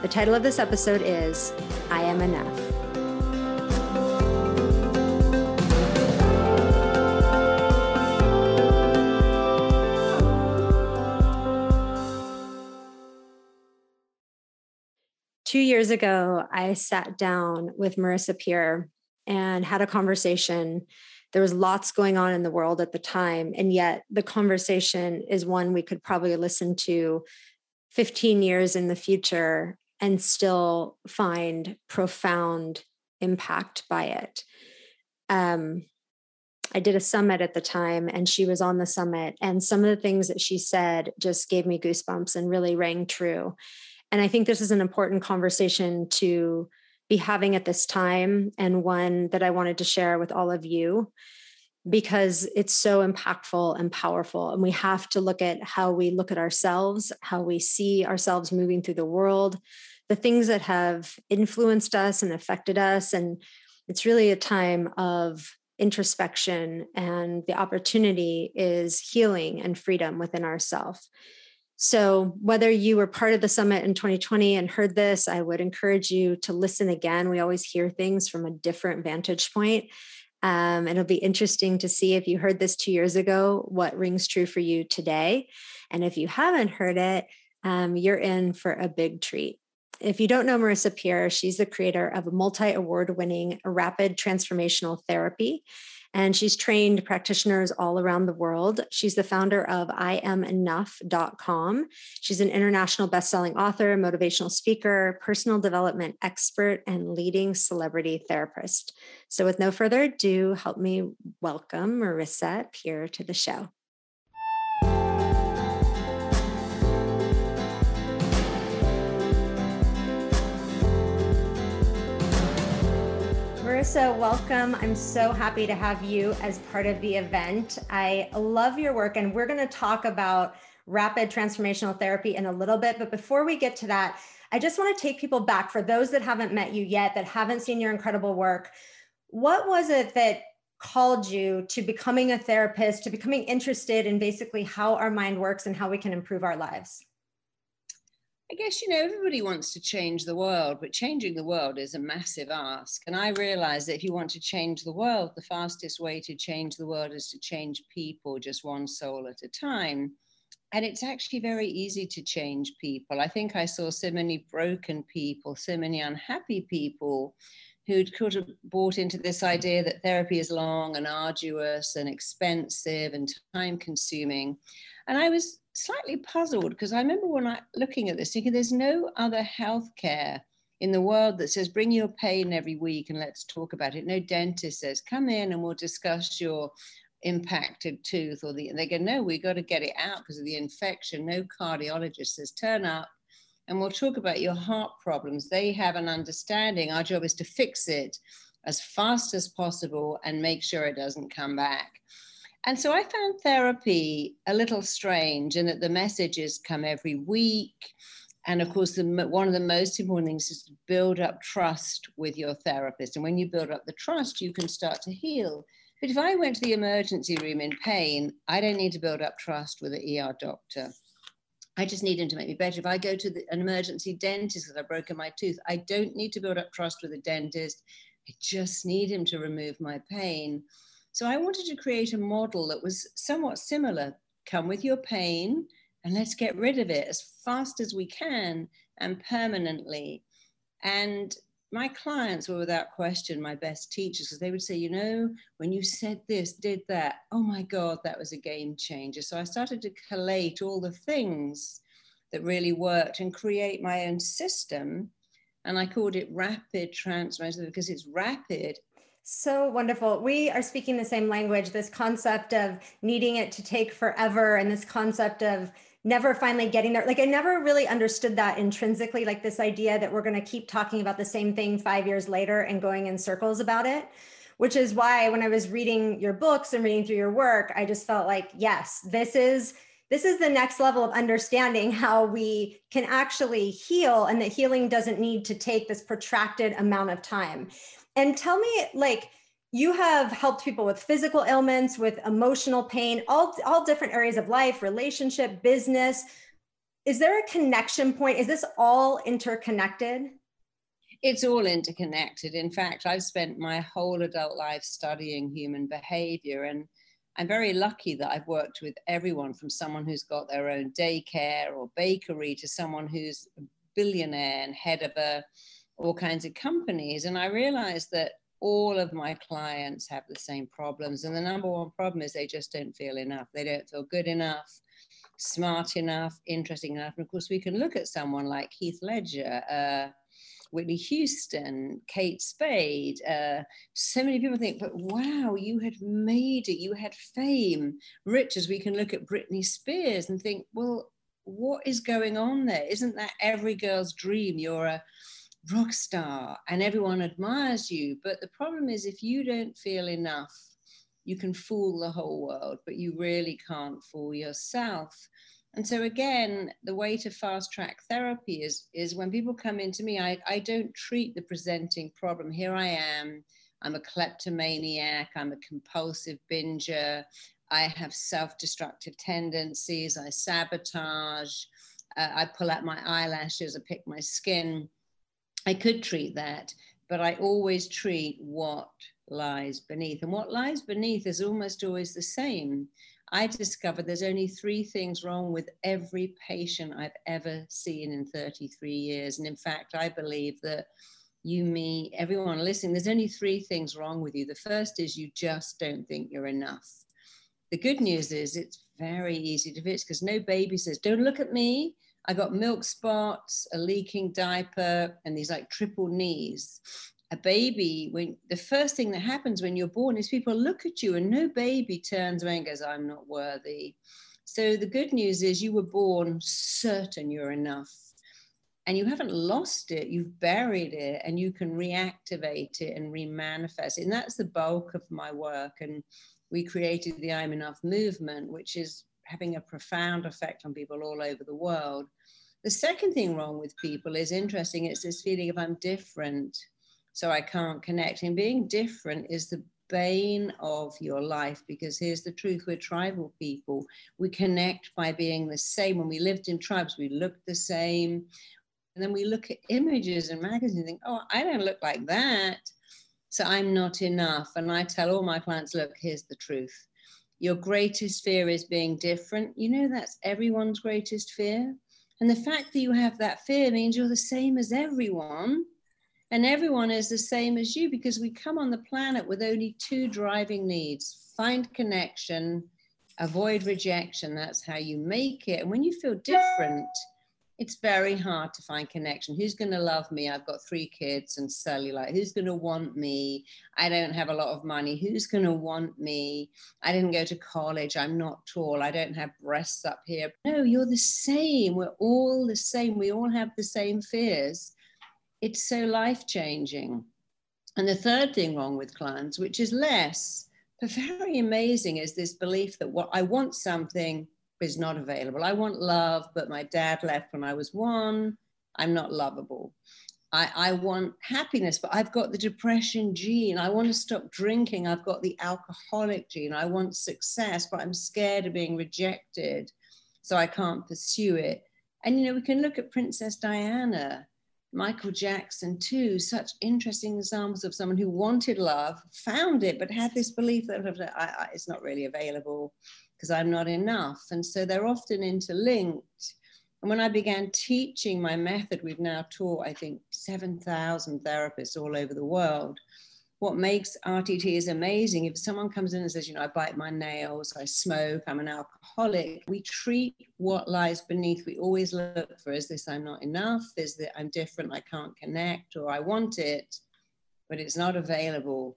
The title of this episode is I Am Enough. Two years ago, I sat down with Marisa Peer and had a conversation. There was lots going on in the world at the time, and yet the conversation is one we could probably listen to 15 years in the future and still find profound impact by it. Um, I did a summit at the time, and she was on the summit, and some of the things that she said just gave me goosebumps and really rang true. And I think this is an important conversation to be having at this time, and one that I wanted to share with all of you because it's so impactful and powerful. And we have to look at how we look at ourselves, how we see ourselves moving through the world, the things that have influenced us and affected us. And it's really a time of introspection, and the opportunity is healing and freedom within ourselves. So, whether you were part of the summit in 2020 and heard this, I would encourage you to listen again. We always hear things from a different vantage point. Um, it'll be interesting to see if you heard this two years ago, what rings true for you today. And if you haven't heard it, um, you're in for a big treat. If you don't know Marisa Peer, she's the creator of a multi award winning rapid transformational therapy. And she's trained practitioners all around the world. She's the founder of IamEnough.com. She's an international best-selling author, motivational speaker, personal development expert, and leading celebrity therapist. So, with no further ado, help me welcome Marisa Peer to the show. Marisa, welcome. I'm so happy to have you as part of the event. I love your work, and we're going to talk about rapid transformational therapy in a little bit. But before we get to that, I just want to take people back for those that haven't met you yet, that haven't seen your incredible work. What was it that called you to becoming a therapist, to becoming interested in basically how our mind works and how we can improve our lives? I guess, you know, everybody wants to change the world, but changing the world is a massive ask. And I realize that if you want to change the world, the fastest way to change the world is to change people just one soul at a time. And it's actually very easy to change people. I think I saw so many broken people, so many unhappy people who'd could have bought into this idea that therapy is long and arduous and expensive and time consuming. And I was slightly puzzled because I remember when I looking at this thinking there's no other healthcare in the world that says bring your pain every week and let's talk about it. No dentist says come in and we'll discuss your impacted tooth or the they go no we got to get it out because of the infection. No cardiologist says turn up and we'll talk about your heart problems. They have an understanding. Our job is to fix it as fast as possible and make sure it doesn't come back. And so I found therapy a little strange in that the messages come every week. And of course, the, one of the most important things is to build up trust with your therapist. And when you build up the trust, you can start to heal. But if I went to the emergency room in pain, I don't need to build up trust with an ER doctor. I just need him to make me better. If I go to the, an emergency dentist because I've broken my tooth, I don't need to build up trust with a dentist. I just need him to remove my pain. So I wanted to create a model that was somewhat similar. Come with your pain and let's get rid of it as fast as we can and permanently. And my clients were without question my best teachers because they would say, you know, when you said this, did that, oh my God, that was a game changer. So I started to collate all the things that really worked and create my own system. And I called it rapid transformation because it's rapid so wonderful. We are speaking the same language, this concept of needing it to take forever and this concept of never finally getting there. Like I never really understood that intrinsically, like this idea that we're going to keep talking about the same thing five years later and going in circles about it. Which is why when I was reading your books and reading through your work, I just felt like, yes, this is this is the next level of understanding how we can actually heal and that healing doesn't need to take this protracted amount of time. And tell me, like, you have helped people with physical ailments, with emotional pain, all, all different areas of life, relationship, business. Is there a connection point? Is this all interconnected? It's all interconnected. In fact, I've spent my whole adult life studying human behavior and I'm very lucky that I've worked with everyone from someone who's got their own daycare or bakery to someone who's a billionaire and head of a, all kinds of companies. And I realized that all of my clients have the same problems. And the number one problem is they just don't feel enough. They don't feel good enough, smart enough, interesting enough. And of course, we can look at someone like Heath Ledger, uh, Whitney Houston, Kate Spade. Uh, so many people think, but wow, you had made it, you had fame. Rich as we can look at Britney Spears and think, well, what is going on there? Isn't that every girl's dream? You're a rock star and everyone admires you. But the problem is, if you don't feel enough, you can fool the whole world, but you really can't fool yourself. And so again, the way to fast track therapy is, is when people come into me, I, I don't treat the presenting problem. Here I am, I'm a kleptomaniac, I'm a compulsive binger, I have self-destructive tendencies, I sabotage, uh, I pull out my eyelashes, I pick my skin. I could treat that, but I always treat what lies beneath. And what lies beneath is almost always the same. I discovered there's only three things wrong with every patient I've ever seen in 33 years. And in fact, I believe that you, me, everyone listening, there's only three things wrong with you. The first is you just don't think you're enough. The good news is it's very easy to fix because no baby says, Don't look at me. I got milk spots, a leaking diaper, and these like triple knees. A baby when the first thing that happens when you're born is people look at you and no baby turns away and goes i'm not worthy. So the good news is you were born certain you're enough. And you haven't lost it you've buried it and you can reactivate it and remanifest it. And that's the bulk of my work. And we created the i'm enough movement which is having a profound effect on people all over the world the second thing wrong with people is interesting it's this feeling of i'm different so I can't connect. And being different is the bane of your life because here's the truth we're tribal people. We connect by being the same. When we lived in tribes, we looked the same. And then we look at images and magazines and think, oh, I don't look like that. So I'm not enough. And I tell all my clients, look, here's the truth. Your greatest fear is being different. You know, that's everyone's greatest fear. And the fact that you have that fear means you're the same as everyone and everyone is the same as you because we come on the planet with only two driving needs find connection, avoid rejection. That's how you make it. And when you feel different, it's very hard to find connection. Who's going to love me? I've got three kids and cellulite. Who's going to want me? I don't have a lot of money. Who's going to want me? I didn't go to college. I'm not tall. I don't have breasts up here. No, you're the same. We're all the same. We all have the same fears it's so life changing. And the third thing wrong with clients, which is less, but very amazing, is this belief that what I want something is not available. I want love, but my dad left when I was one. I'm not lovable. I, I, want happiness, but I've got the depression gene. I want to stop drinking. I've got the alcoholic gene. I want success, but I'm scared of being rejected. So I can't pursue it. And, you know, we can look at Princess Diana. Michael Jackson, too, such interesting examples of someone who wanted love, found it, but had this belief that I, I, it's not really available because I'm not enough. And so they're often interlinked. And when I began teaching my method, we've now taught, I think, 7,000 therapists all over the world what makes RTT is amazing. If someone comes in and says, you know, I bite my nails, I smoke, I'm an alcoholic, we treat what lies beneath. We always look for is this I'm not enough? Is that I'm different, I can't connect, or I want it, but it's not available.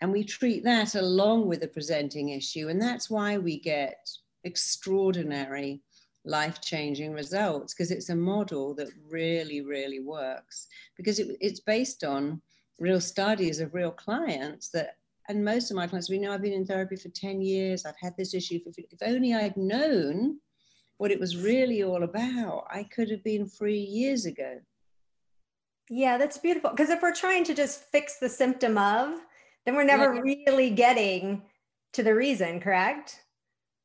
And we treat that along with the presenting issue. And that's why we get extraordinary life changing results because it's a model that really, really works because it, it's based on real studies of real clients that and most of my clients we know i've been in therapy for 10 years i've had this issue for if only i'd known what it was really all about i could have been free years ago yeah that's beautiful because if we're trying to just fix the symptom of then we're never yeah. really getting to the reason correct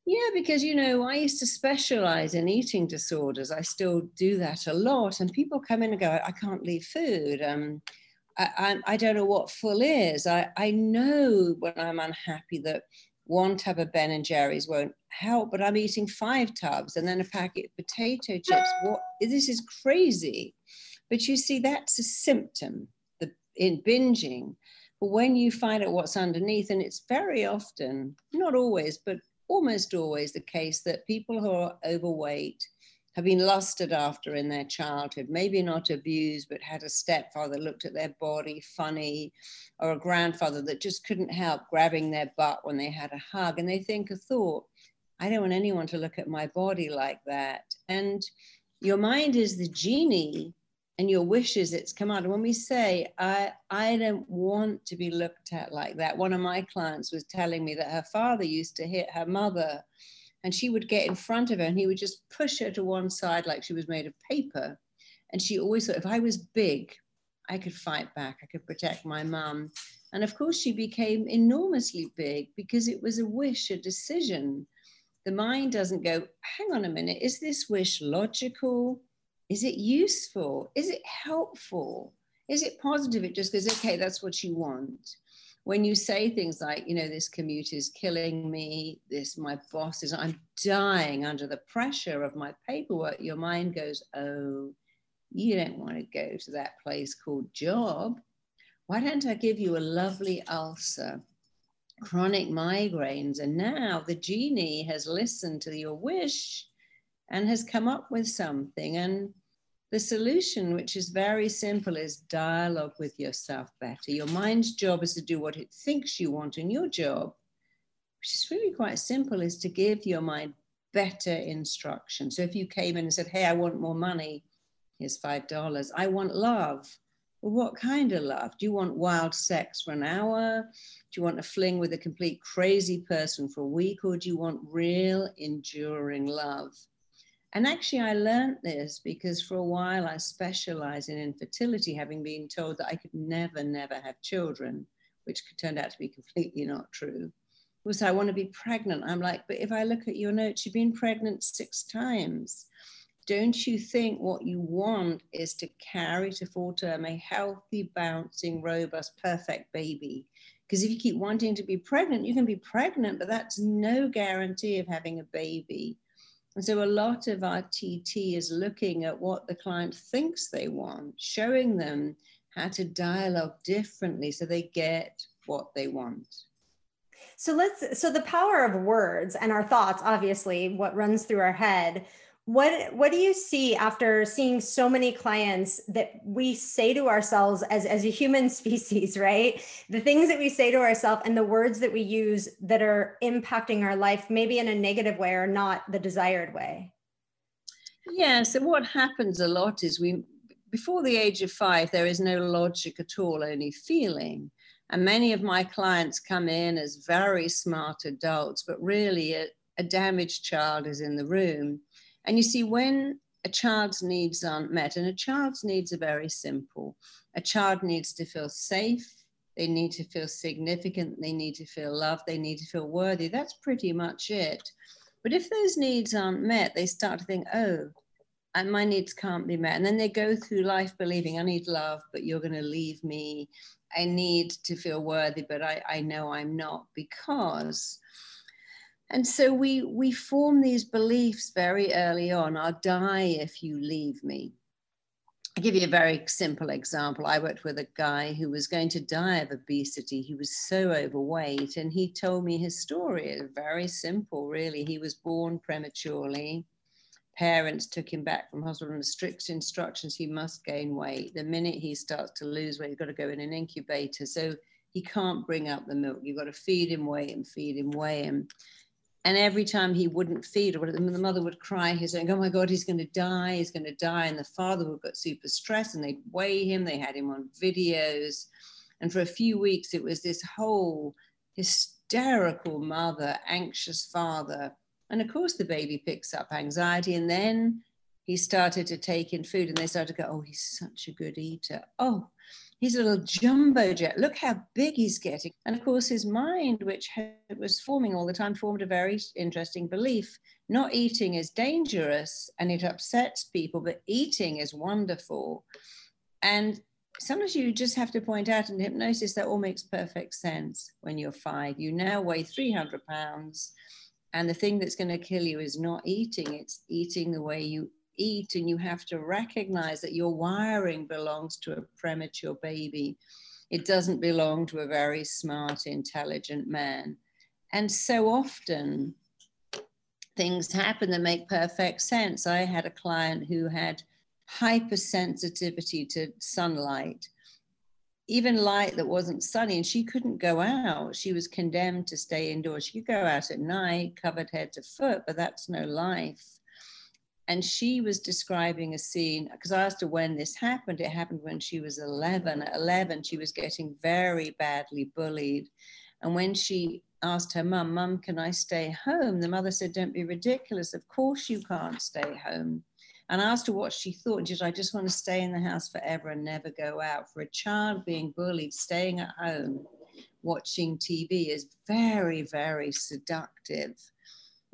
yeah, because you know, I used to specialize in eating disorders. I still do that a lot, and people come in and go, "I can't leave food." Um, I, I, I don't know what full is. I, I know when I'm unhappy that one tub of Ben and Jerry's won't help, but I'm eating five tubs and then a packet of potato chips. What? This is crazy. But you see, that's a symptom the, in binging. But when you find out what's underneath, and it's very often, not always, but almost always the case that people who are overweight have been lusted after in their childhood, maybe not abused, but had a stepfather looked at their body funny, or a grandfather that just couldn't help grabbing their butt when they had a hug. And they think a thought, I don't want anyone to look at my body like that. And your mind is the genie and your wishes it's come out. When we say i i don't want to be looked at like that one of my clients was telling me that her father used to hit her mother and she would get in front of her and he would just push her to one side like she was made of paper. And she always thought if i was big i could fight back i could protect my mum. And of course she became enormously big because it was a wish a decision. The mind doesn't go hang on a minute is this wish logical is it useful? Is it helpful? Is it positive? It just goes, okay, that's what you want. When you say things like, you know, this commute is killing me, this, my boss is, I'm dying under the pressure of my paperwork, your mind goes, oh, you don't want to go to that place called job. Why don't I give you a lovely ulcer? chronic migraines. And now the genie has listened to your wish and has come up with something. And the solution, which is very simple, is dialogue with yourself better. Your mind's job is to do what it thinks you want, and your job, which is really quite simple, is to give your mind better instruction. So if you came in and said, Hey, I want more money, here's $5. I want love. Well, what kind of love? Do you want wild sex for an hour? Do you want a fling with a complete crazy person for a week? Or do you want real, enduring love? And actually, I learned this because for a while I specialized in infertility, having been told that I could never, never have children, which turned out to be completely not true. Was I want to be pregnant? I'm like, but if I look at your notes, you've been pregnant six times. Don't you think what you want is to carry to full term a healthy, bouncing, robust, perfect baby? Because if you keep wanting to be pregnant, you can be pregnant, but that's no guarantee of having a baby. And so a lot of RTT is looking at what the client thinks they want, showing them how to dialogue differently so they get what they want. So let's so the power of words and our thoughts obviously what runs through our head what what do you see after seeing so many clients that we say to ourselves as as a human species right? The things that we say to ourselves and the words that we use that are impacting our life maybe in a negative way or not the desired way. Yeah so what happens a lot is we before the age of 5 there is no logic at all only feeling. And many of my clients come in as very smart adults but really a, a damaged child is in the room and you see, when a child's needs aren't met, and a child's needs are very simple, a child needs to feel safe, they need to feel significant, they need to feel loved, they need to feel worthy. That's pretty much it. But if those needs aren't met, they start to think, oh, and my needs can't be met. And then they go through life believing, I need love, but you're going to leave me. I need to feel worthy, but I, I know I'm not because and so we we form these beliefs very early on. I'll die if you leave me. I'll give you a very simple example. I worked with a guy who was going to die of obesity. He was so overweight and he told me his story it's very simple really. He was born prematurely. Parents took him back from hospital and strict instructions. He must gain weight. The minute he starts to lose weight he's got to go in an incubator. So he can't bring up the milk. You've got to feed him weigh him feed him weigh him And every time he wouldn't feed, or the mother would cry, he's saying, Oh my God, he's going to die, he's going to die. And the father would get super stressed and they'd weigh him. They had him on videos. And for a few weeks, it was this whole hysterical mother, anxious father. And of course, the baby picks up anxiety. And then he started to take in food and they started to go, Oh, he's such a good eater. Oh, he's a little jumbo jet. Look how big he's getting. And of course, his mind, which was forming all the time, formed a very interesting belief. Not eating is dangerous and it upsets people, but eating is wonderful. And sometimes you just have to point out in hypnosis that all makes perfect sense when you're five. You now weigh 300 pounds. And the thing that's going to kill you is not eating, it's eating the way you eat and you have to recognize that your wiring belongs to a premature baby. It doesn't belong to a very smart, intelligent man. And so often things happen that make perfect sense. I had a client who had hypersensitivity to sunlight, even light that wasn't sunny, and she couldn't go out. She was condemned to stay indoors. She could go out at night, covered head to foot, but that's no life and she was describing a scene because I asked her when this happened. It happened when she was 11. At 11, she was getting very badly bullied. And when she asked her mum, Mum, can I stay home? The mother said, Don't be ridiculous. Of course you can't stay home. And I asked her what she thought. She said, I just want to stay in the house forever and never go out. For a child being bullied, staying at home, watching TV is very, very seductive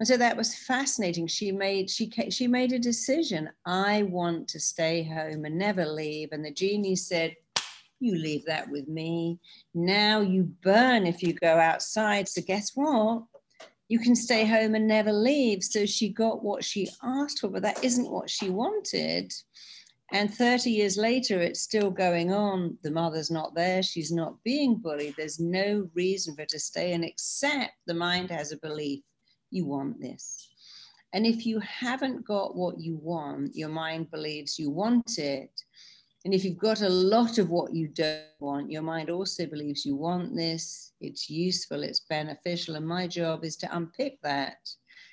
and so that was fascinating. She made she she made a decision. I want to stay home and never leave. And the genie said you leave that with me. Now you burn if you go outside. So guess what? You can stay home and never leave. So she got what she asked for but that isn't what she wanted. And 30 years later, it's still going on. The mother's not there. She's not being bullied. There's no reason for her to stay and accept the mind has a belief you want this. And if you haven't got what you want, your mind believes you want it. And if you've got a lot of what you don't want, your mind also believes you want this, it's useful, it's beneficial. And my job is to unpick that.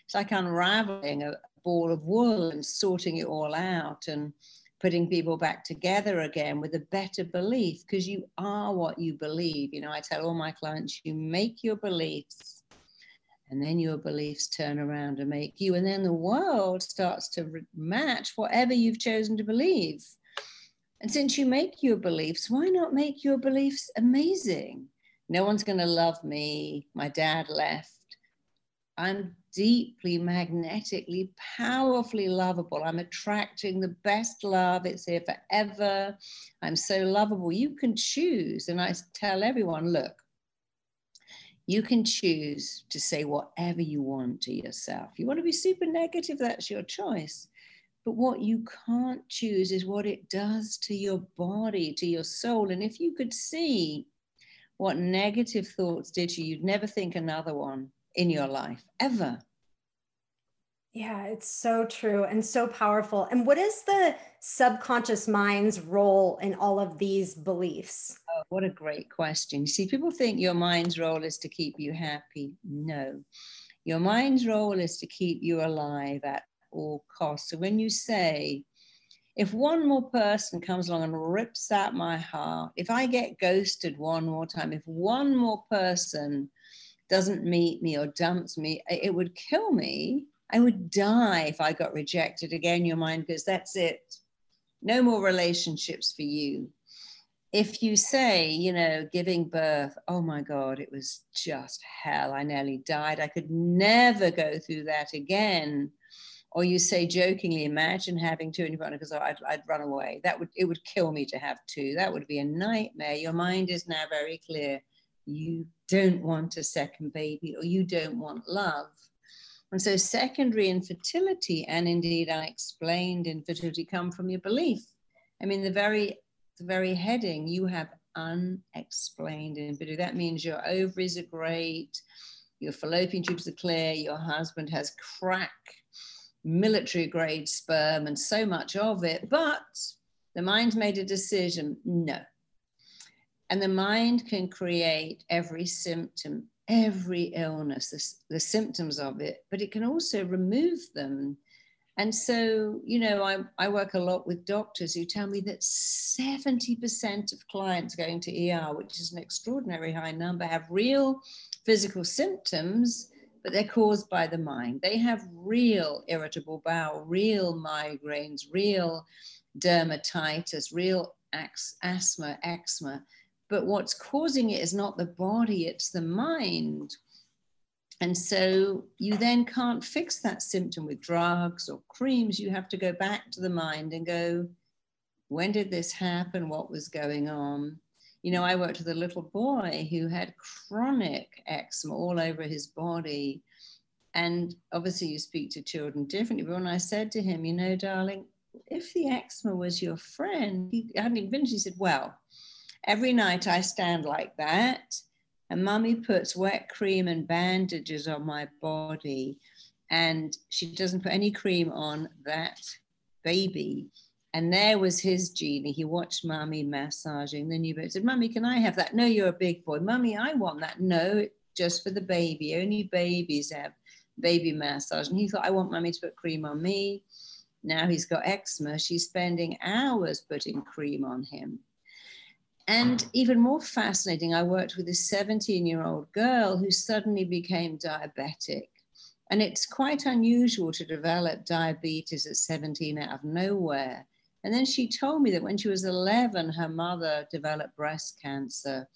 It's like unraveling a ball of wool and sorting it all out and putting people back together again with a better belief because you are what you believe. You know, I tell all my clients, you make your beliefs and then your beliefs turn around and make you and then the world starts to match whatever you've chosen to believe. And since you make your beliefs why not make your beliefs amazing? No one's going to love me. My dad left. I'm deeply magnetically powerfully lovable. I'm attracting the best love. It's here forever. I'm so lovable. You can choose. And i tell everyone look you can choose to say whatever you want to yourself. You want to be super negative, that's your choice. But what you can't choose is what it does to your body, to your soul. And if you could see what negative thoughts did you, you'd never think another one in your life, ever. Yeah, it's so true and so powerful. And what is the subconscious mind's role in all of these beliefs? Oh, what a great question. See, people think your mind's role is to keep you happy. No, your mind's role is to keep you alive at all costs. So when you say, if one more person comes along and rips out my heart, if I get ghosted one more time, if one more person doesn't meet me or dumps me, it would kill me I would die if I got rejected again, your mind goes, that's it. No more relationships for you. If you say, you know, giving birth, oh my God, it was just hell. I nearly died. I could never go through that again. Or you say jokingly, imagine having two in your partner because I'd, I'd run away. That would, it would kill me to have two. That would be a nightmare. Your mind is now very clear. You don't want a second baby or you don't want love and so secondary infertility, and indeed unexplained infertility, come from your belief. I mean, the very the very heading, you have unexplained infertility. That means your ovaries are great, your fallopian tubes are clear, your husband has crack, military grade sperm, and so much of it. But the mind's made a decision no. And the mind can create every symptom every illness, the, the symptoms of it, but it can also remove them. And so, you know, I, I work a lot with doctors who tell me that 70% of clients going to ER, which is an extraordinary high number, have real physical symptoms, but they're caused by the mind. They have real irritable bowel, real migraines, real dermatitis, real asthma, eczema. But what's causing it is not the body, it's the mind. And so you then can't fix that symptom with drugs or creams. You have to go back to the mind and go, when did this happen? What was going on? You know, I worked with a little boy who had chronic eczema all over his body. And obviously, you speak to children differently. But when I said to him, you know, darling, if the eczema was your friend, he hadn't even finished. He said, well, every night I stand like that and mummy puts wet cream and bandages on my body and she doesn't put any cream on that baby. And there was his genie. He watched mummy massaging the new baby. Said mummy can i have that? No you're a big boy. Mummy i want that. No just for the baby. Only babies have baby massage. And he thought i want mummy to put cream on me. Now he's got eczema. She's spending hours putting cream on him and even more fascinating, I worked with a 17 year old girl who suddenly became diabetic. And it's quite unusual to develop diabetes at 17 out of nowhere. And then she told me that when she was 11, her mother developed breast cancer.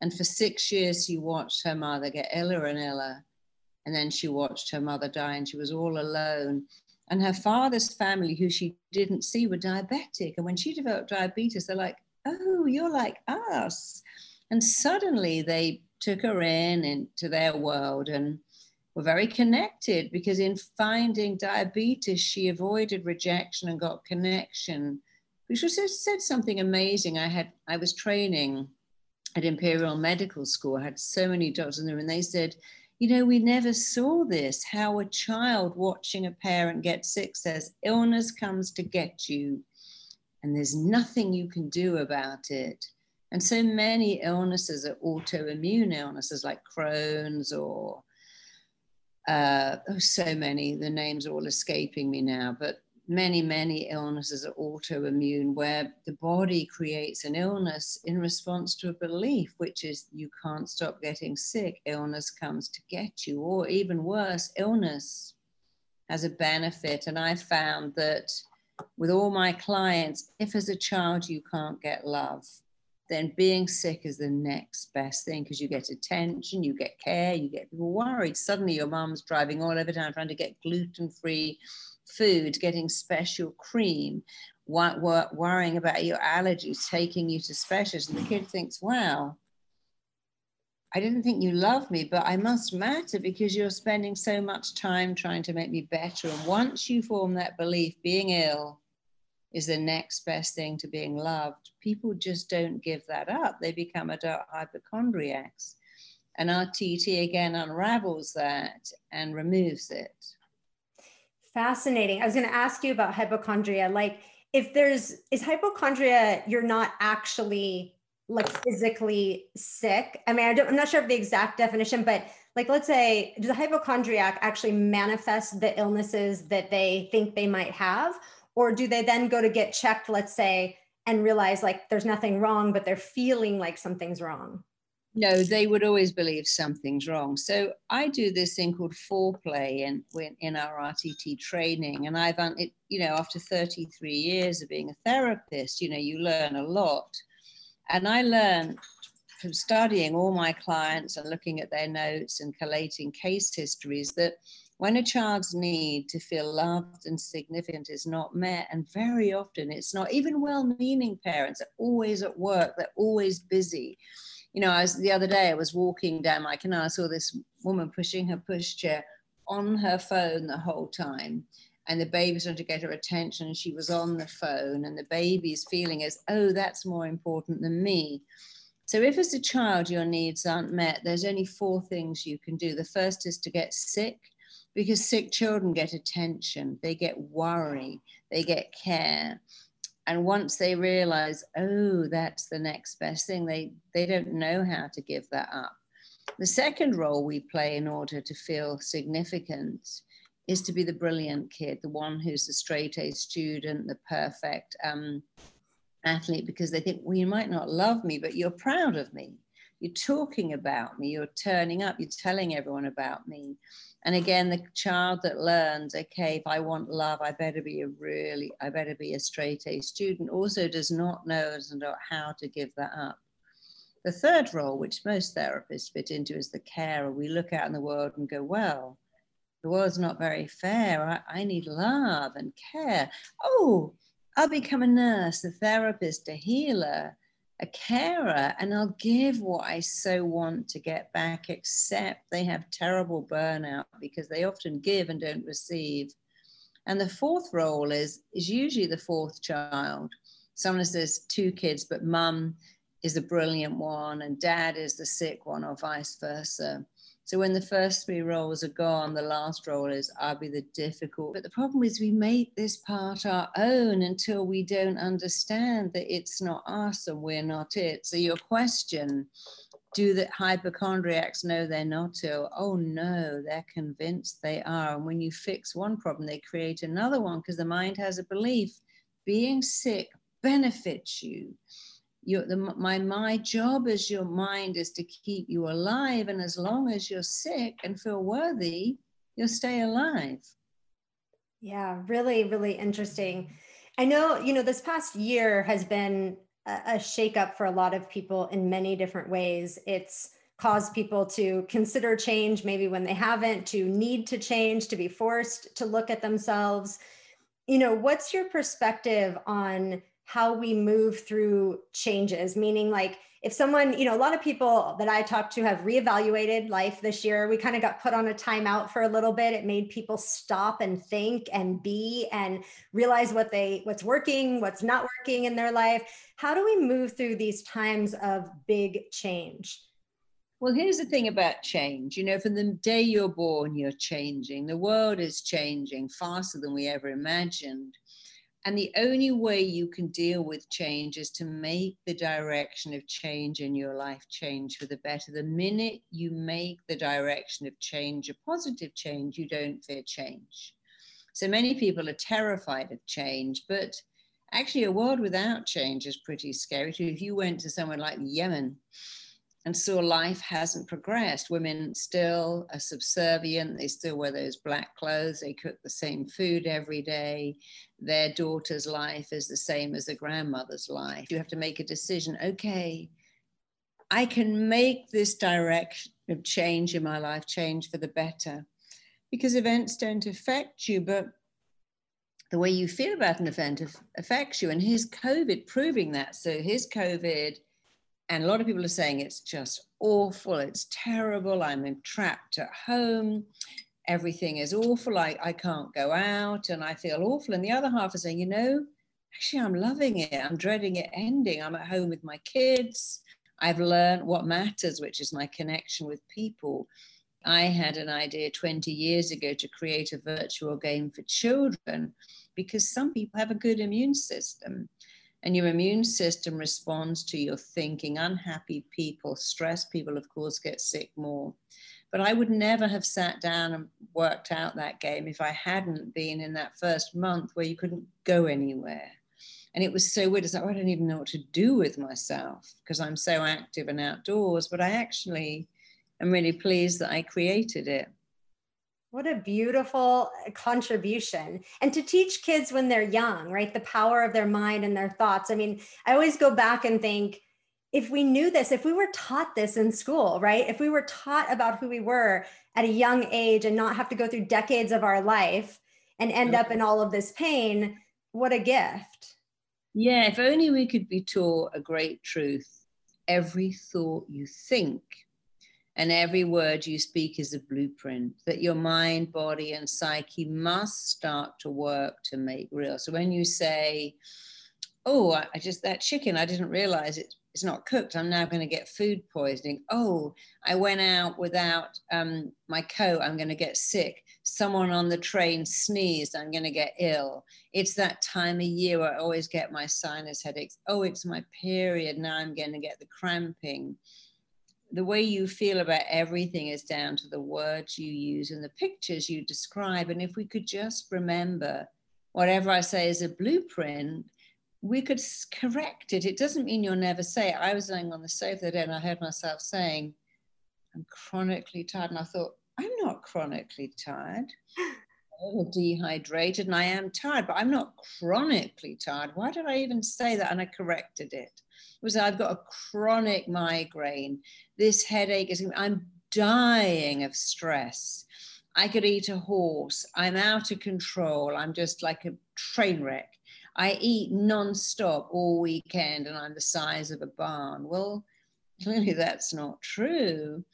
And for six years, she watched her mother get iller and iller. And then she watched her mother die, and she was all alone. And her father's family, who she didn't see, were diabetic. And when she developed diabetes, they're like, oh, you're like us. And suddenly they took her in into their world and were very connected because in finding diabetes, she avoided rejection and got connection. Which was said something amazing. I had I was training at Imperial Medical School. I had so many doctors in there, and they said, you know, we never saw this. How a child watching a parent get sick says, illness comes to get you and there's nothing you can do about it. And so many illnesses are autoimmune illnesses like Crohn's or uh, oh, so many, the names are all escaping me now, but many, many illnesses are autoimmune where the body creates an illness in response to a belief, which is you can't stop getting sick, illness comes to get you, or even worse, illness has a benefit. And I found that with all my clients, if as a child you can't get love, then being sick is the next best thing because you get attention, you get care, you get people worried. Suddenly your mum's driving all over town trying to get gluten free food, getting special cream, worrying about your allergies, taking you to specialists. And the kid thinks, wow, I didn't think you loved me, but I must matter because you're spending so much time trying to make me better. And once you form that belief, being ill is the next best thing to being loved, people just don't give that up. They become adult hypochondriacs. And RTT again unravels that and removes it. Fascinating. I was going to ask you about hypochondria. Like, if there's, is hypochondria, you're not actually like physically sick? I mean, I don't, I'm not sure of the exact definition, but like, let's say, does a hypochondriac actually manifest the illnesses that they think they might have? Or do they then go to get checked, let's say, and realize like there's nothing wrong, but they're feeling like something's wrong? No, they would always believe something's wrong. So I do this thing called foreplay in in our RTT training, and I've you know after 33 years of being a therapist, you know you learn a lot, and I learned from studying all my clients and looking at their notes and collating case histories that when a child's need to feel loved and significant is not met, and very often it's not, even well meaning parents are always at work, they're always busy. You know, I was the other day, I was walking down my canal, I saw this woman pushing her pushchair on her phone the whole time and the baby's trying to get her attention and she was on the phone and the baby's feeling is oh that's more important than me. So if as a child your needs aren't met there's only four things you can do. The first is to get sick because sick children get attention they get worry they get care. And once they realize oh that's the next best thing they they don't know how to give that up. The second role we play in order to feel significant is to be the brilliant kid, the one who's the straight A student, the perfect um, athlete, because they think, well, you might not love me, but you're proud of me. You're talking about me, you're turning up, you're telling everyone about me. And again, the child that learns, okay, if I want love, I better be a really, I better be a straight A student, also does not know how to give that up. The third role, which most therapists fit into, is the carer. We look out in the world and go, well, the world's not very fair. I, I need love and care. Oh, I'll become a nurse, a therapist, a healer, a carer, and I'll give what I so want to get back, except they have terrible burnout because they often give and don't receive. And the fourth role is, is usually the fourth child. Someone says two kids, but mum is the brilliant one and dad is the sick one, or vice versa. So when the first three roles are gone, the last role is I'll be the difficult. But the problem is we make this part our own until we don't understand that it's not us and we're not it. So your question, do the hypochondriacs know they're not ill? Oh no, they're convinced they are. And when you fix one problem, they create another one because the mind has a belief being sick benefits you your, the, my, my job as your mind is to keep you alive. And as long as you're sick and feel worthy, you'll stay alive. Yeah, really, really interesting. I know, you know, this past year has been a, a shakeup for a lot of people in many different ways. It's caused people to consider change maybe when they haven't, to need to change, to be forced to look at themselves. You know, what's your perspective on how we move through changes meaning like if someone you know a lot of people that i talked to have reevaluated life this year we kind of got put on a timeout for a little bit it made people stop and think and be and realize what they what's working what's not working in their life how do we move through these times of big change well, here's the thing about change. You know, from the day you're born, you're changing. The world is changing faster than we ever imagined. And the only way you can deal with change is to make the direction of change in your life change for the better. The minute you make the direction of change a positive change, you don't fear change. So many people are terrified of change, but actually, a world without change is pretty scary. If you went to somewhere like Yemen, and so life hasn't progressed. Women still are subservient. They still wear those black clothes. They cook the same food every day. Their daughter's life is the same as the grandmother's life. You have to make a decision. Okay, I can make this direction of change in my life change for the better because events don't affect you, but the way you feel about an event affects you. And here's COVID proving that. So here's COVID and a lot of people are saying it's just awful, it's terrible, I'm trapped at home, everything is awful, I, I can't go out, and I feel awful. And the other half is saying, you know, actually, I'm loving it, I'm dreading it ending, I'm at home with my kids, I've learned what matters, which is my connection with people. I had an idea 20 years ago to create a virtual game for children because some people have a good immune system and your immune system responds to your thinking. Unhappy people, stressed people, of course, get sick more. But I would never have sat down and worked out that game if I hadn't been in that first month where you couldn't go anywhere. And it was so weird. It's like, oh, I don't even know what to do with myself because I'm so active and outdoors. But I actually am really pleased that I created it. What a beautiful uh, contribution. And to teach kids when they're young, right? The power of their mind and their thoughts. I mean, I always go back and think if we knew this, if we were taught this in school, right? If we were taught about who we were at a young age and not have to go through decades of our life and end up in all of this pain, what a gift. Yeah, if only we could be taught a great truth. Every thought you think and every word you speak is a blueprint that your mind, body, and psyche must start to work to make real. So when you say, Oh, I just, that chicken, I didn't realize it, it's not cooked. I'm now going to get food poisoning. Oh, I went out without um, my coat. I'm going to get sick. Someone on the train sneezed. I'm going to get ill. It's that time of year I always get my sinus headaches. Oh, it's my period. Now I'm going to get the cramping the way you feel about everything is down to the words you use and the pictures you describe. And if we could just remember whatever I say is a blueprint, we could correct it. It doesn't mean you'll never say it. I was lying on the sofa the day and I heard myself saying, I'm chronically tired. And I thought, I'm not chronically tired. a little dehydrated and I am tired, but I'm not chronically tired. Why did I even say that? And I corrected it. Was I've got a chronic migraine. This headache is, I'm dying of stress. I could eat a horse. I'm out of control. I'm just like a train wreck. I eat non-stop all weekend and I'm the size of a barn. Well, clearly that's not true.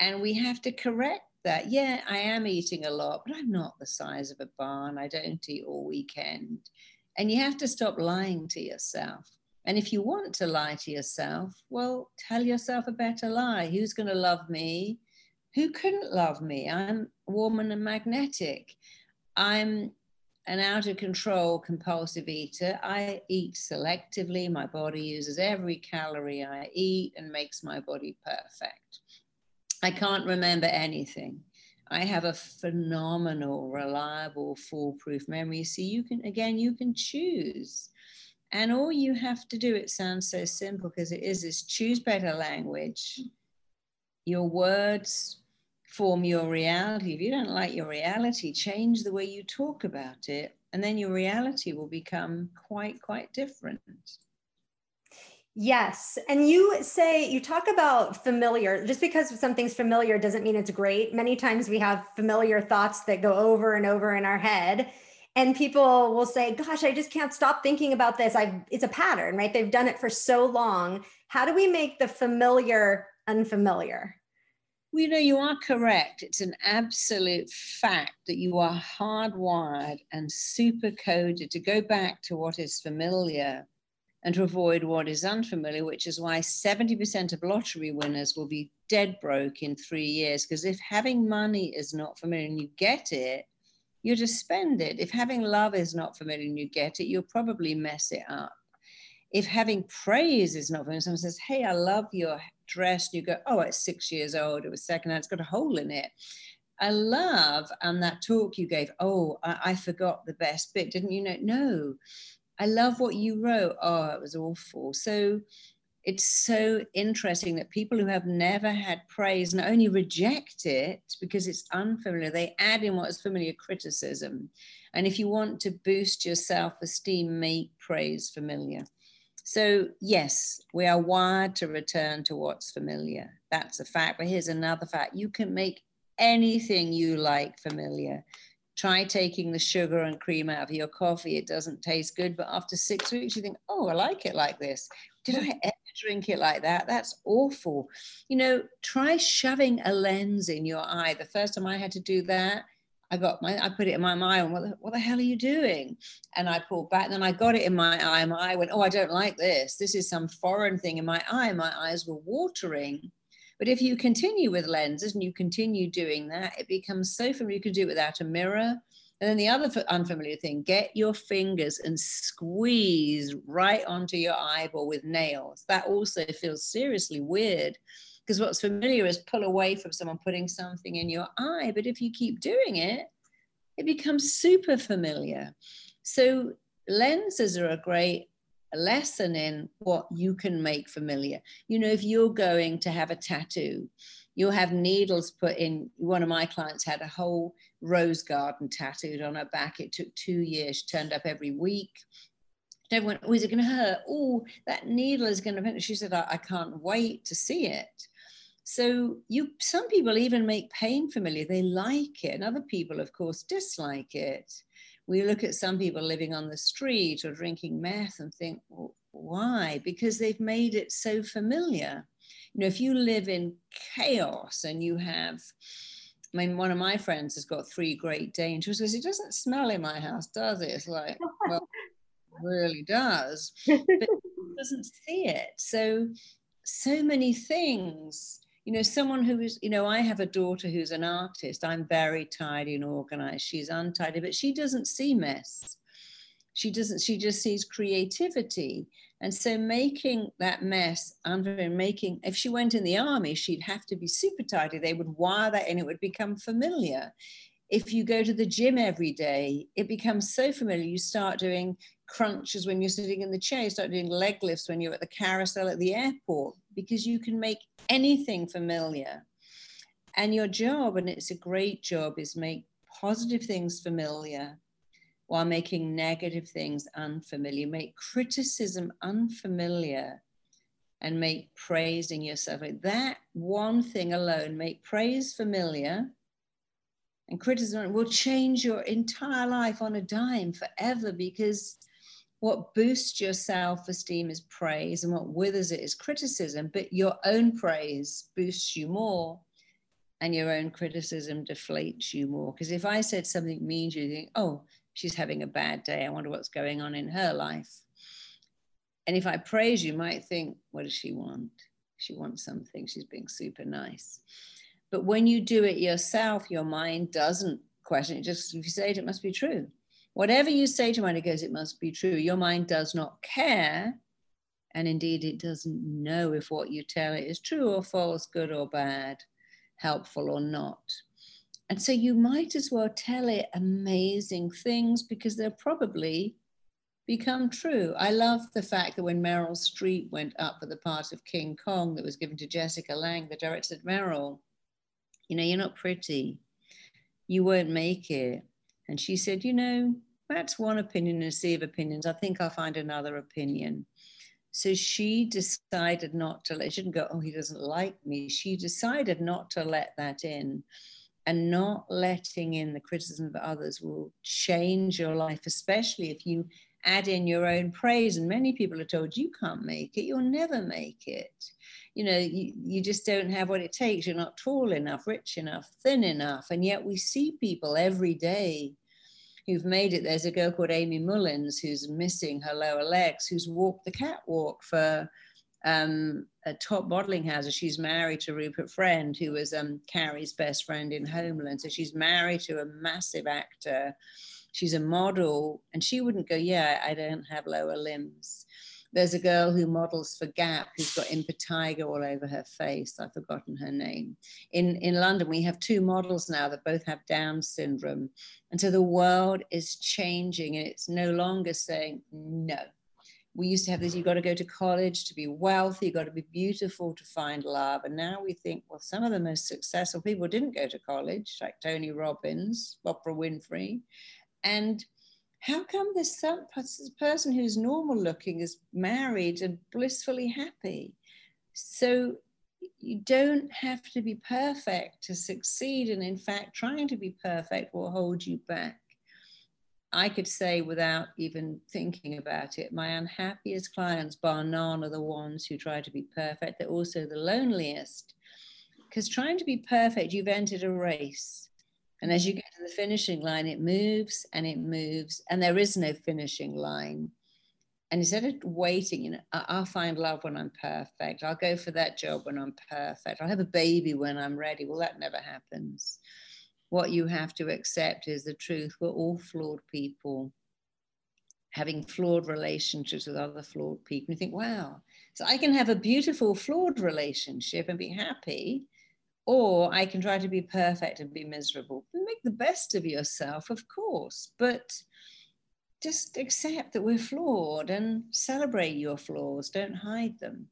And we have to correct that, yeah, I am eating a lot, but I'm not the size of a barn. I don't eat all weekend. And you have to stop lying to yourself. And if you want to lie to yourself, well, tell yourself a better lie. Who's going to love me? Who couldn't love me? I'm warm and magnetic. I'm an out of control compulsive eater. I eat selectively. My body uses every calorie I eat and makes my body perfect. I can't remember anything. I have a phenomenal, reliable, foolproof memory. So you can, again, you can choose. And all you have to do, it sounds so simple because it is, is choose better language. Your words form your reality. If you don't like your reality, change the way you talk about it. And then your reality will become quite, quite different. Yes. And you say, you talk about familiar, just because something's familiar doesn't mean it's great. Many times we have familiar thoughts that go over and over in our head. And people will say, gosh, I just can't stop thinking about this. I it's a pattern, right? They've done it for so long. How do we make the familiar unfamiliar? Well, you know, you are correct. It's an absolute fact that you are hardwired and super coded to go back to what is familiar and to avoid what is unfamiliar, which is why 70% of lottery winners will be dead broke in three years. Because if having money is not familiar and you get it, you just spend it. If having love is not familiar and you get it, you'll probably mess it up. If having praise is not familiar, someone says, Hey, I love your dress, and you go, Oh, it's six years old, it was secondhand, it's got a hole in it. I love and that talk you gave. Oh, I, I forgot the best bit, didn't you know? No, I love what you wrote. Oh, it was awful. So it's so interesting that people who have never had praise not only reject it because it's unfamiliar, they add in what is familiar criticism. And if you want to boost your self esteem, make praise familiar. So, yes, we are wired to return to what's familiar. That's a fact. But here's another fact you can make anything you like familiar try taking the sugar and cream out of your coffee. It doesn't taste good, but after six weeks, you think, oh, I like it like this. Did I drink it like that? That's awful. You know, try shoving a lens in your eye. The first time I had to do that, I got my, I put it in my eye, and what the, what the hell are you doing? And I pulled back, and then I got it in my eye. My eye went, oh, I don't like this. This is some foreign thing in my eye. My eyes were watering but if you continue with lenses and you continue doing that, it becomes so familiar. You can do it without a mirror. And then the other unfamiliar thing, get your fingers and squeeze right onto your eyeball with nails. That also feels seriously weird because what's familiar is pull away from someone putting something in your eye. But if you keep doing it, it becomes super familiar. So lenses are a great lesson in what you can make familiar. You know, if you're going to have a tattoo, you'll have needles put in. One of my clients had a whole rose garden tattooed on her back. It took two years. She turned up every week. Everyone, oh, is it going to hurt? Oh, that needle is going to. She said, I, I can't wait to see it. So you, some people even make pain familiar. They like it, and other people, of course, dislike it we look at some people living on the street or drinking meth and think, well, why? Because they've made it so familiar. You know, if you live in chaos and you have, I mean, one of my friends has got three Great Danes. She says, it doesn't smell in my house, does it? It's like, well, it really does. But doesn't see it. So, so many things you know, someone who is, you know, I have a daughter who's an artist. I'm very tidy and organized. She's untidy, but she doesn't see mess. She doesn't, she just sees creativity. And so making that mess, under making, if she went in the army, she'd have to be super tidy. They would wire that and it would become familiar. If you go to the gym every day, it becomes so familiar. You start doing crunches when you're sitting in the chair, you start doing leg lifts when you're at the carousel at the airport, because you can make anything familiar. And your job, and it's a great job, is make positive things familiar while making negative things unfamiliar. Make criticism unfamiliar and make praising yourself. That one thing alone, make praise familiar and criticism will change your entire life on a dime forever because what boosts your self esteem is praise and what withers it is criticism, but your own praise boosts you more and your own criticism deflates you more. Because if I said something mean to you, you think, oh, she's having a bad day. I wonder what's going on in her life. And if I praise you, might think, what does she want? She wants something. She's being super nice. But when you do it yourself, your mind doesn't question it. Just if you say it, it must be true. Whatever you say to mind, it goes, it must be true. Your mind does not care. And indeed, it doesn't know if what you tell it is true or false, good or bad, helpful or not. And so you might as well tell it amazing things because they'll probably become true. I love the fact that when Meryl Streep went up for the part of King Kong that was given to Jessica Lange, the director said, Meryl, you know, you're not pretty. You won't make it. And she said, you know, that's one opinion in a sea of opinions. I think I'll find another opinion. So she decided not to let, she didn't go, oh, he doesn't like me. She decided not to let that in and not letting in the criticism of others will change your life, especially if you add in your own praise. And many people are told, you can't make it, you'll never make it. You know, you, you just don't have what it takes. You're not tall enough, rich enough, thin enough. And yet we see people every day who've made it. There's a girl called Aimee Mullins who's missing her lower legs, who's walked the catwalk for um, a top modeling house. She's married to Rupert Friend, who was um, Carrie's best friend in Homeland. So she's married to a massive actor. She's a model, and she wouldn't go, Yeah, I don't have lower limbs. There's a girl who models for Gap who's got impetigo all over her face. I've forgotten her name. In, in London, we have two models now that both have Down syndrome. And so the world is changing, and it's no longer saying, No, we used to have this you've got to go to college to be wealthy, you've got to be beautiful to find love. And now we think, well, some of the most successful people didn't go to college, like Tony Robbins, Oprah Winfrey. And how come this person who's normal looking is married and blissfully happy? So you don't have to be perfect to succeed. And in fact, trying to be perfect will hold you back. I could say without even thinking about it, my unhappiest clients, bar none, are the ones who try to be perfect. They're also the loneliest. Because trying to be perfect, you've entered a race. And as you get to the finishing line, it moves and it moves, and there is no finishing line. And instead of waiting, you know, I'll find love when I'm perfect. I'll go for that job when I'm perfect. I'll have a baby when I'm ready. Well, that never happens what you have to accept is the truth. We're all flawed people having flawed relationships with other flawed people. You think, wow, so I can have a beautiful flawed relationship and be happy, or I can try to be perfect and be miserable. Make the best of yourself, of course, but just accept that we're flawed and celebrate your flaws, don't hide them.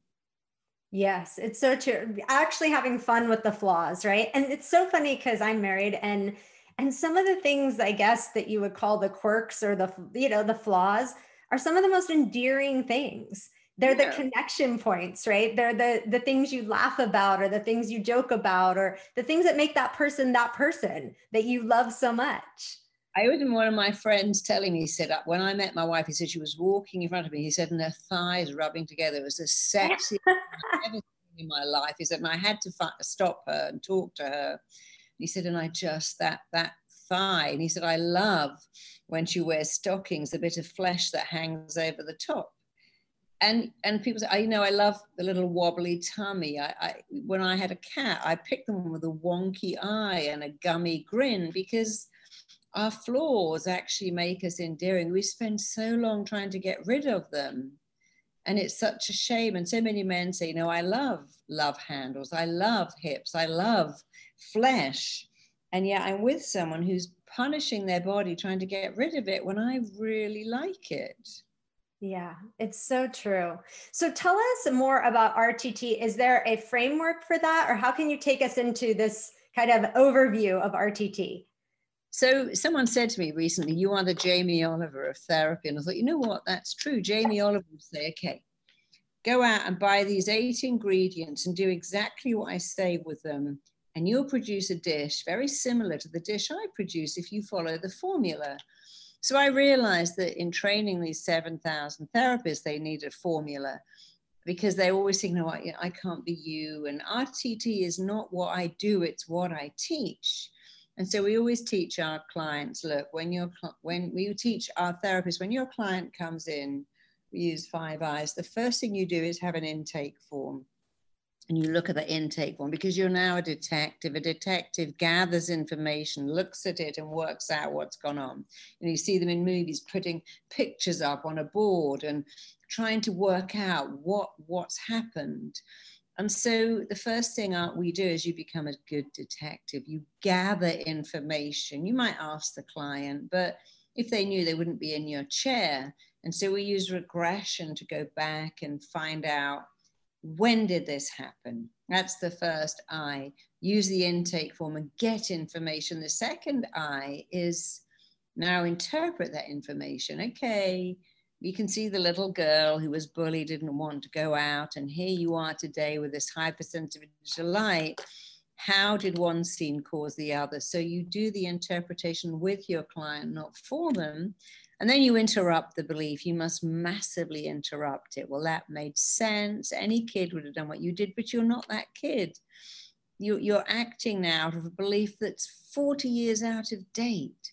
Yes, it's so true. Actually having fun with the flaws, right? And it's so funny because I'm married and and some of the things I guess that you would call the quirks or the you know the flaws are some of the most endearing things. They're yeah. the connection points, right? They're the the things you laugh about or the things you joke about or the things that make that person that person that you love so much. I remember one of my friends telling me, he said, when I met my wife, he said she was walking in front of me. He said, and her thighs rubbing together. It was the sexiest I've ever seen in my life. He said, and I had to stop her and talk to her. He said, and I just, that, that thigh. And he said, I love when she wears stockings, the bit of flesh that hangs over the top. And, and people say, I, you know, I love the little wobbly tummy. I, I, when I had a cat, I picked them with a wonky eye and a gummy grin because our flaws actually make us endearing. We spend so long trying to get rid of them. And it's such a shame. And so many men say, you know, I love love handles, I love hips, I love flesh. And yet I'm with someone who's punishing their body, trying to get rid of it when I really like it. Yeah, it's so true. So tell us more about RTT. Is there a framework for that, or how can you take us into this kind of overview of RTT? So someone said to me recently, "You are the Jamie Oliver of therapy," and I thought, you know what? That's true. Jamie Oliver would say, "Okay, go out and buy these eight ingredients and do exactly what I say with them, and you'll produce a dish very similar to the dish I produce if you follow the formula." So I realized that in training these 7,000 therapists, they need a formula because they always think, no, I, I can't be you. And RTT is not what I do, it's what I teach. And so we always teach our clients, look, when you're when we teach our therapists, when your client comes in, we use five eyes. The first thing you do is have an intake form. And you look at the intake form because you're now a detective. A detective gathers information, looks at it, and works out what's gone on. And you see them in movies putting pictures up on a board and trying to work out what what's happened. And so the first thing uh, we do is you become a good detective. You gather information. You might ask the client, but if they knew, they wouldn't be in your chair. And so we use regression to go back and find out when did this happen? That's the first I. Use the intake form and get information. The second I is now interpret that information. Okay, you can see the little girl who was bullied, didn't want to go out, and here you are today with this hypersensitive light. How did one scene cause the other? So you do the interpretation with your client, not for them. And then you interrupt the belief. You must massively interrupt it. Well, that made sense. Any kid would have done what you did, but you're not that kid. You, you're acting now out of a belief that's 40 years out of date.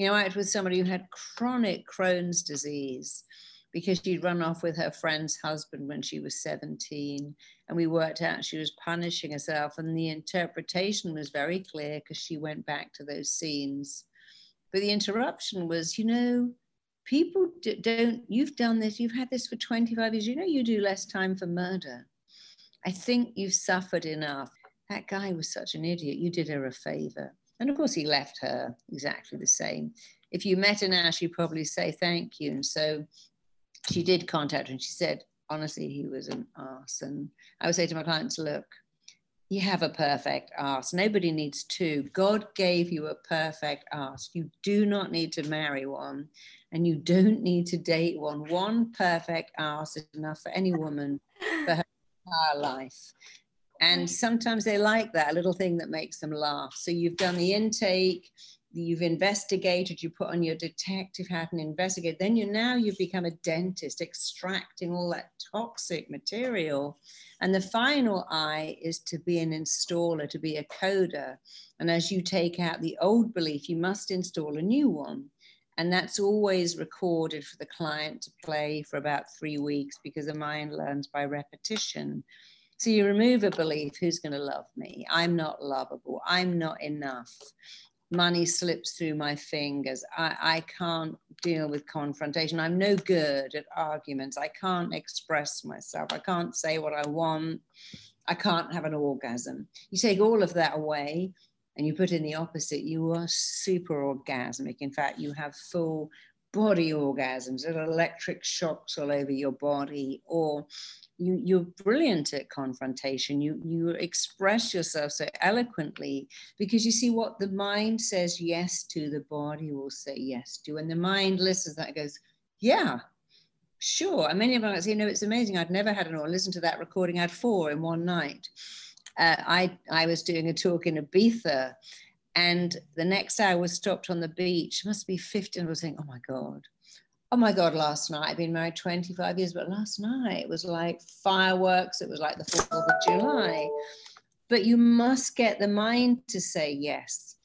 You know, I was with somebody who had chronic Crohn's disease because she'd run off with her friend's husband when she was 17. And we worked out she was punishing herself. And the interpretation was very clear because she went back to those scenes. But the interruption was, you know, people don't, you've done this, you've had this for 25 years, you know, you do less time for murder. I think you've suffered enough. That guy was such an idiot. You did her a favor. And of course, he left her exactly the same. If you met her now, she'd probably say thank you. And so she did contact her and she said, honestly, he was an ass. And I would say to my clients, look, you have a perfect ass. Nobody needs two. God gave you a perfect ass. You do not need to marry one and you don't need to date one. One perfect ass is enough for any woman for her entire life. And mm. sometimes they like that, little thing that makes them laugh. So you've done the intake, you've investigated, you put on your detective hat and investigate. Then you now you've become a dentist, extracting all that toxic material. And the final I is to be an installer, to be a coder. And as you take out the old belief, you must install a new one. And that's always recorded for the client to play for about three weeks because the mind learns by repetition. So you remove a belief who's going to love me? I'm not lovable. I'm not enough. Money slips through my fingers. I, I can't deal with confrontation. I'm no good at arguments. I can't express myself. I can't say what I want. I can't have an orgasm. You take all of that away and you put in the opposite, you are super orgasmic. In fact, you have full body orgasms, electric shocks all over your body, or you, you're brilliant at confrontation. You, you express yourself so eloquently because you see what the mind says yes to, the body will say yes to. And the mind listens, that goes, yeah, sure. And many of us, you know, it's amazing. I'd never had an or listen to that recording. I had four in one night. Uh, I, I was doing a talk in Ibiza and the next I was stopped on the beach, must be 15. I was saying, oh my God, oh my God, last night, I've been married 25 years, but last night it was like fireworks. It was like the 4th of July. But you must get the mind to say yes.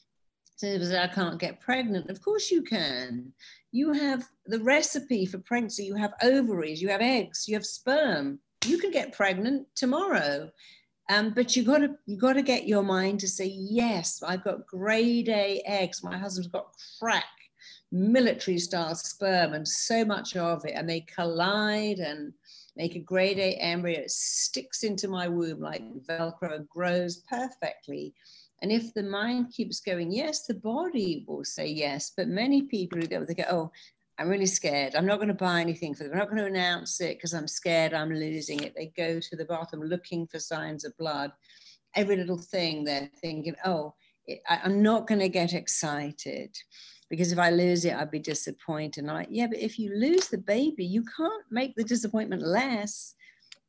So it was, I can't get pregnant. Of course you can. You have the recipe for pregnancy. You have ovaries, you have eggs, you have sperm. You can get pregnant tomorrow. Um, but you got to you got to get your mind to say yes. I've got grade A eggs. My husband's got crack military style sperm and so much of it, and they collide and make a grade A embryo. It sticks into my womb like Velcro, grows perfectly. And if the mind keeps going, yes, the body will say yes. But many people who go, they go, oh, I'm really scared. I'm not going to buy anything for them. I'm not going to announce it because I'm scared I'm losing it. They go to the bathroom looking for signs of blood. Every little thing they're thinking, oh, I, I'm not going to get excited because if I lose it, I'd be disappointed. And I'm like, yeah, but if you lose the baby, you can't make the disappointment less.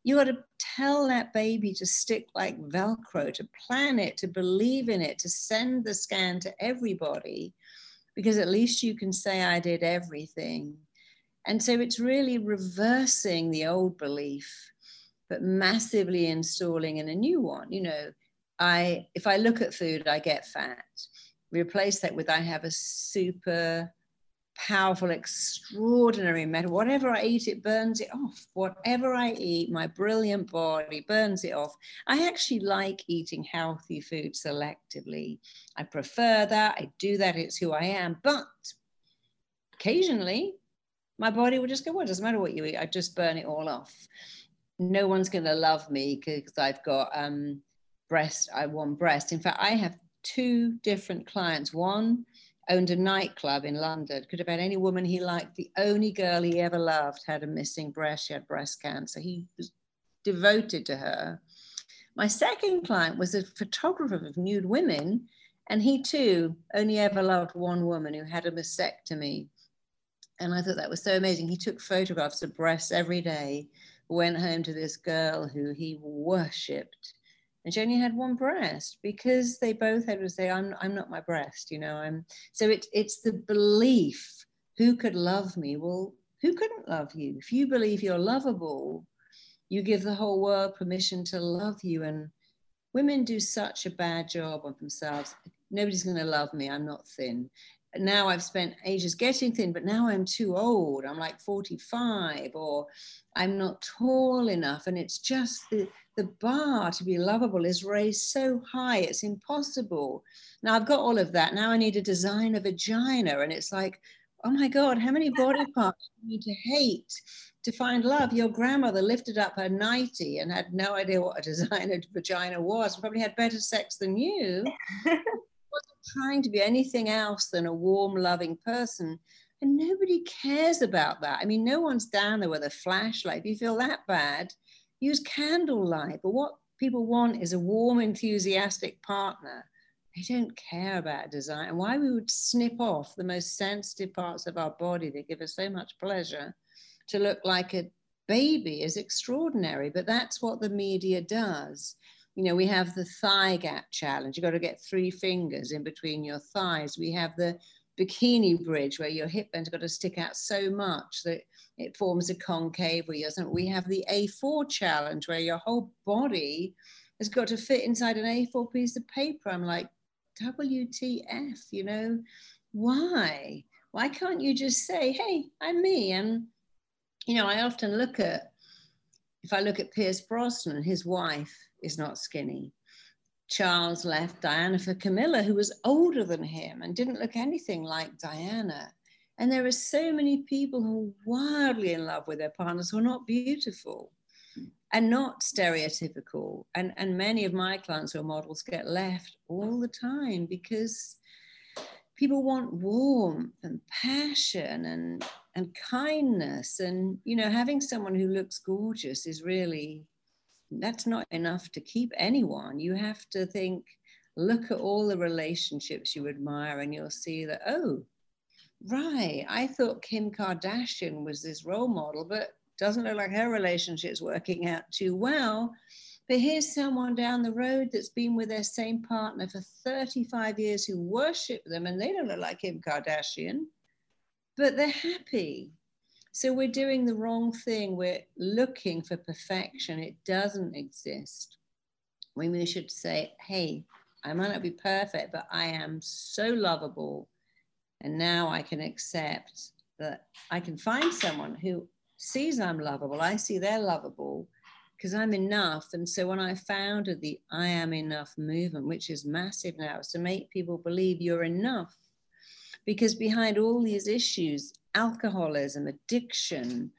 You got to tell that baby to stick like Velcro, to plan it, to believe in it, to send the scan to everybody, because at least you can say, I did everything. And so it's really reversing the old belief, but massively installing in a new one. You know, I if I look at food, I get fat replace that with I have a super powerful, extraordinary metal. Whatever I eat, it burns it off. Whatever I eat, my brilliant body burns it off. I actually like eating healthy food selectively. I prefer that. I do that. It's who I am. But occasionally, my body will just go, well, it doesn't matter what you eat. I just burn it all off. No one's going to love me because I've got um, breast. I want breast. In fact, I have two different clients. One owned a nightclub in London, could have had any woman he liked. The only girl he ever loved had a missing breast. She had breast cancer. He was devoted to her. My second client was a photographer of nude women, and he too only ever loved one woman who had a mastectomy. And I thought that was so amazing. He took photographs of breasts every day, went home to this girl who he worshipped and she only had one breast because they both had to say, I'm, I'm not my breast, you know. I'm so it's it's the belief who could love me? Well, who couldn't love you? If you believe you're lovable, you give the whole world permission to love you. And women do such a bad job of themselves. Nobody's going to love me. I'm not thin. Now I've spent ages getting thin, but now I'm too old. I'm like 45, or I'm not tall enough. And it's just the, the bar to be lovable is raised so high, it's impossible. Now I've got all of that. Now I need to design a vagina. And it's like, oh my God, how many body parts do you need to hate to find love? Your grandmother lifted up her nightie and had no idea what a designer vagina was, probably had better sex than you. wasn't trying to be anything else than a warm, loving person. And nobody cares about that. I mean, no one's down there with a flashlight. If you feel that bad, use candlelight. But what people want is a warm, enthusiastic partner. They don't care about design. And why we would snip off the most sensitive parts of our body that give us so much pleasure to look like a baby is extraordinary. But that's what the media does. You know, we have the thigh gap challenge. You've got to get three fingers in between your thighs. We have the bikini bridge where your hip bone's got to stick out so much that it forms a concave where you're we have the A4 challenge where your whole body has got to fit inside an A4 piece of paper. I'm like, WTF, you know, why? Why can't you just say, hey, I'm me? And, you know, I often look at, if I look at Pierce Brosnan, his wife is not skinny. Charles left Diana for Camilla, who was older than him and didn't look anything like Diana. And there are so many people who are wildly in love with their partners who are not beautiful and not stereotypical. And, and many of my clients who are models get left all the time because people want warmth and passion and, and kindness. And, you know, having someone who looks gorgeous is really, that's not enough to keep anyone. You have to think, look at all the relationships you admire and you'll see that, oh, right, I thought Kim Kardashian was this role model, but doesn't look like her relationship's working out too well. But here's someone down the road that's been with their same partner for 35 years who worship them and they don't look like Kim Kardashian, but they're happy. So we're doing the wrong thing. We're looking for perfection. It doesn't exist. We should say, hey, I might not be perfect, but I am so lovable and now I can accept that I can find someone who sees I'm lovable, I see they're lovable, because I'm enough. And so when I founded the I Am Enough movement, which is massive now, is to make people believe you're enough. Because behind all these issues, alcoholism, addiction,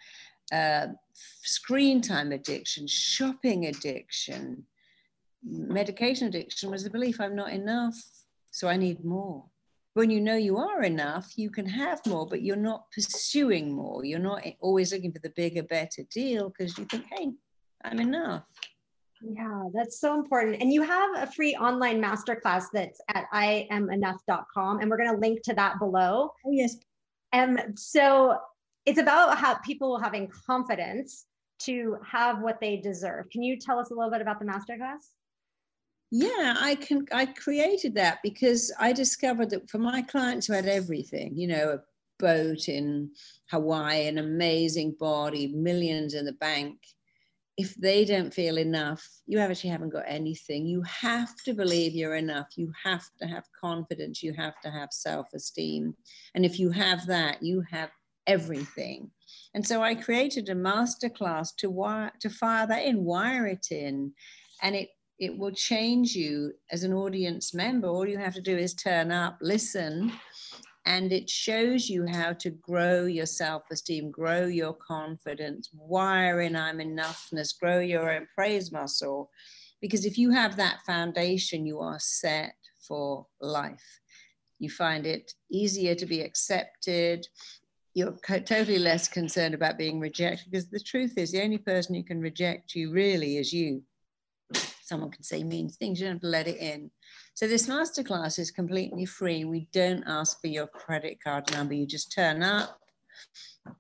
uh, screen time addiction, shopping addiction, medication addiction was the belief I'm not enough, so I need more. When you know you are enough, you can have more, but you're not pursuing more. You're not always looking for the bigger, better deal because you think, hey, I'm enough. Yeah, that's so important. And you have a free online masterclass that's at iamenough.com, and we're going to link to that below. Oh, yes. And so it's about how people having confidence to have what they deserve. Can you tell us a little bit about the masterclass? Yeah, I can. I created that because I discovered that for my clients who had everything, you know, a boat in Hawaii, an amazing body, millions in the bank, if they don't feel enough, you actually haven't got anything. You have to believe you're enough. You have to have confidence. You have to have self esteem. And if you have that, you have everything. And so I created a masterclass to wire, to fire that in, wire it in, and it it will change you as an audience member. All you have to do is turn up, listen, and it shows you how to grow your self-esteem grow your confidence wire in i'm enoughness grow your own praise muscle. Because if you have that foundation you are set for life. You find it easier to be accepted. You're totally less concerned about being rejected because the truth is the only person who can reject you really is you someone can say mean things you don't have to let it in so this masterclass is completely free. We don't ask for your credit card number. You just turn up.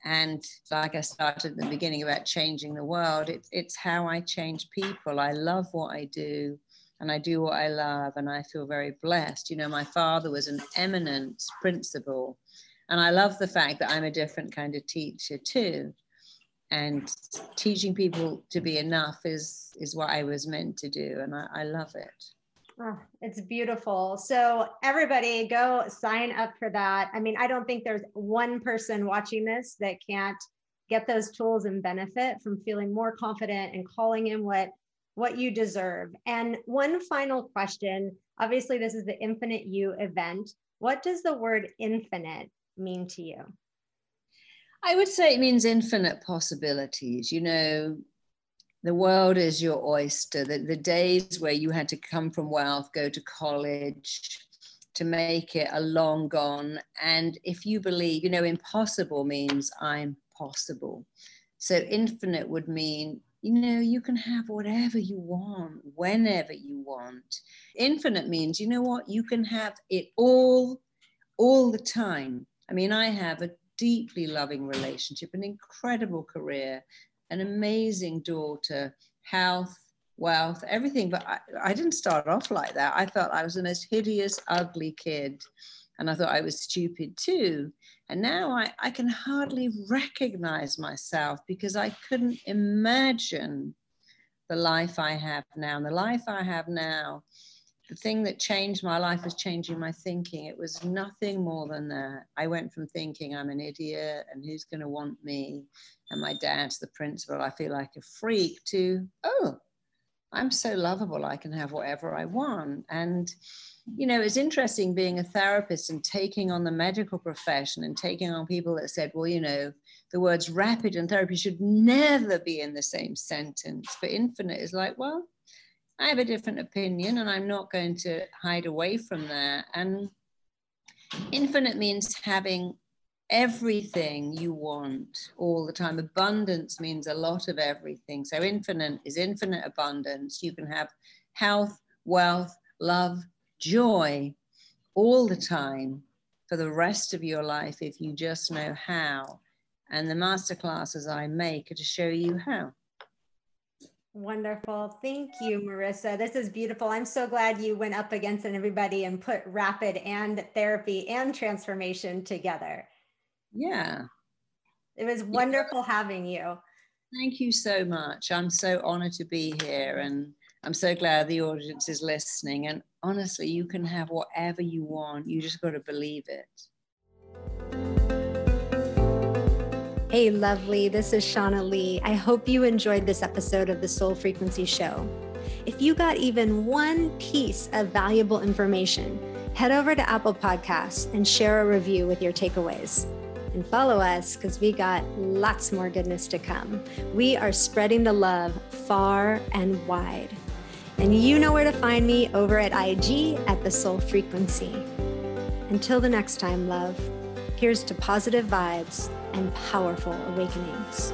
And like I started at the beginning about changing the world, it, it's how I change people. I love what I do and I do what I love and I feel very blessed. You know, my father was an eminent principal and I love the fact that I'm a different kind of teacher too. And teaching people to be enough is, is what I was meant to do. And I, I love it. Oh, it's beautiful. So, everybody go sign up for that. I mean, I don't think there's one person watching this that can't get those tools and benefit from feeling more confident and calling in what what you deserve. And one final question, obviously this is the Infinite You event. What does the word infinite mean to you? I would say it means infinite possibilities. You know, the world is your oyster. The, the days where you had to come from wealth, go to college, to make it are long gone. And if you believe, you know, impossible means I'm possible. So infinite would mean, you know, you can have whatever you want, whenever you want. Infinite means, you know what, you can have it all, all the time. I mean, I have a deeply loving relationship, an incredible career, an amazing daughter, health, wealth, everything. But I, I didn't start off like that. I thought I was the most hideous, ugly kid. And I thought I was stupid too. And now I, I can hardly recognize myself because I couldn't imagine the life I have now. And the life I have now the thing that changed my life was changing my thinking. It was nothing more than that. I went from thinking I'm an idiot and who's going to want me, and my dad's the principal, I feel like a freak, to, oh, I'm so lovable, I can have whatever I want. And, you know, it's interesting being a therapist and taking on the medical profession and taking on people that said, well, you know, the words rapid and therapy should never be in the same sentence. But infinite is like, well, I have a different opinion and I'm not going to hide away from that. And infinite means having everything you want all the time. Abundance means a lot of everything. So infinite is infinite abundance. You can have health, wealth, love, joy all the time for the rest of your life if you just know how. And the masterclasses I make are to show you how. Wonderful. Thank you, Marisa. This is beautiful. I'm so glad you went up against everybody and put rapid and therapy and transformation together. Yeah. It was wonderful yeah. having you. Thank you so much. I'm so honored to be here and I'm so glad the audience is listening. And honestly, you can have whatever you want. You just got to believe it. Hey, lovely. This is Shauna Lee. I hope you enjoyed this episode of the Soul Frequency Show. If you got even one piece of valuable information, head over to Apple Podcasts and share a review with your takeaways. And follow us because we got lots more goodness to come. We are spreading the love far and wide. And you know where to find me over at IG at the Soul Frequency. Until the next time, love, here's to positive vibes and powerful awakenings.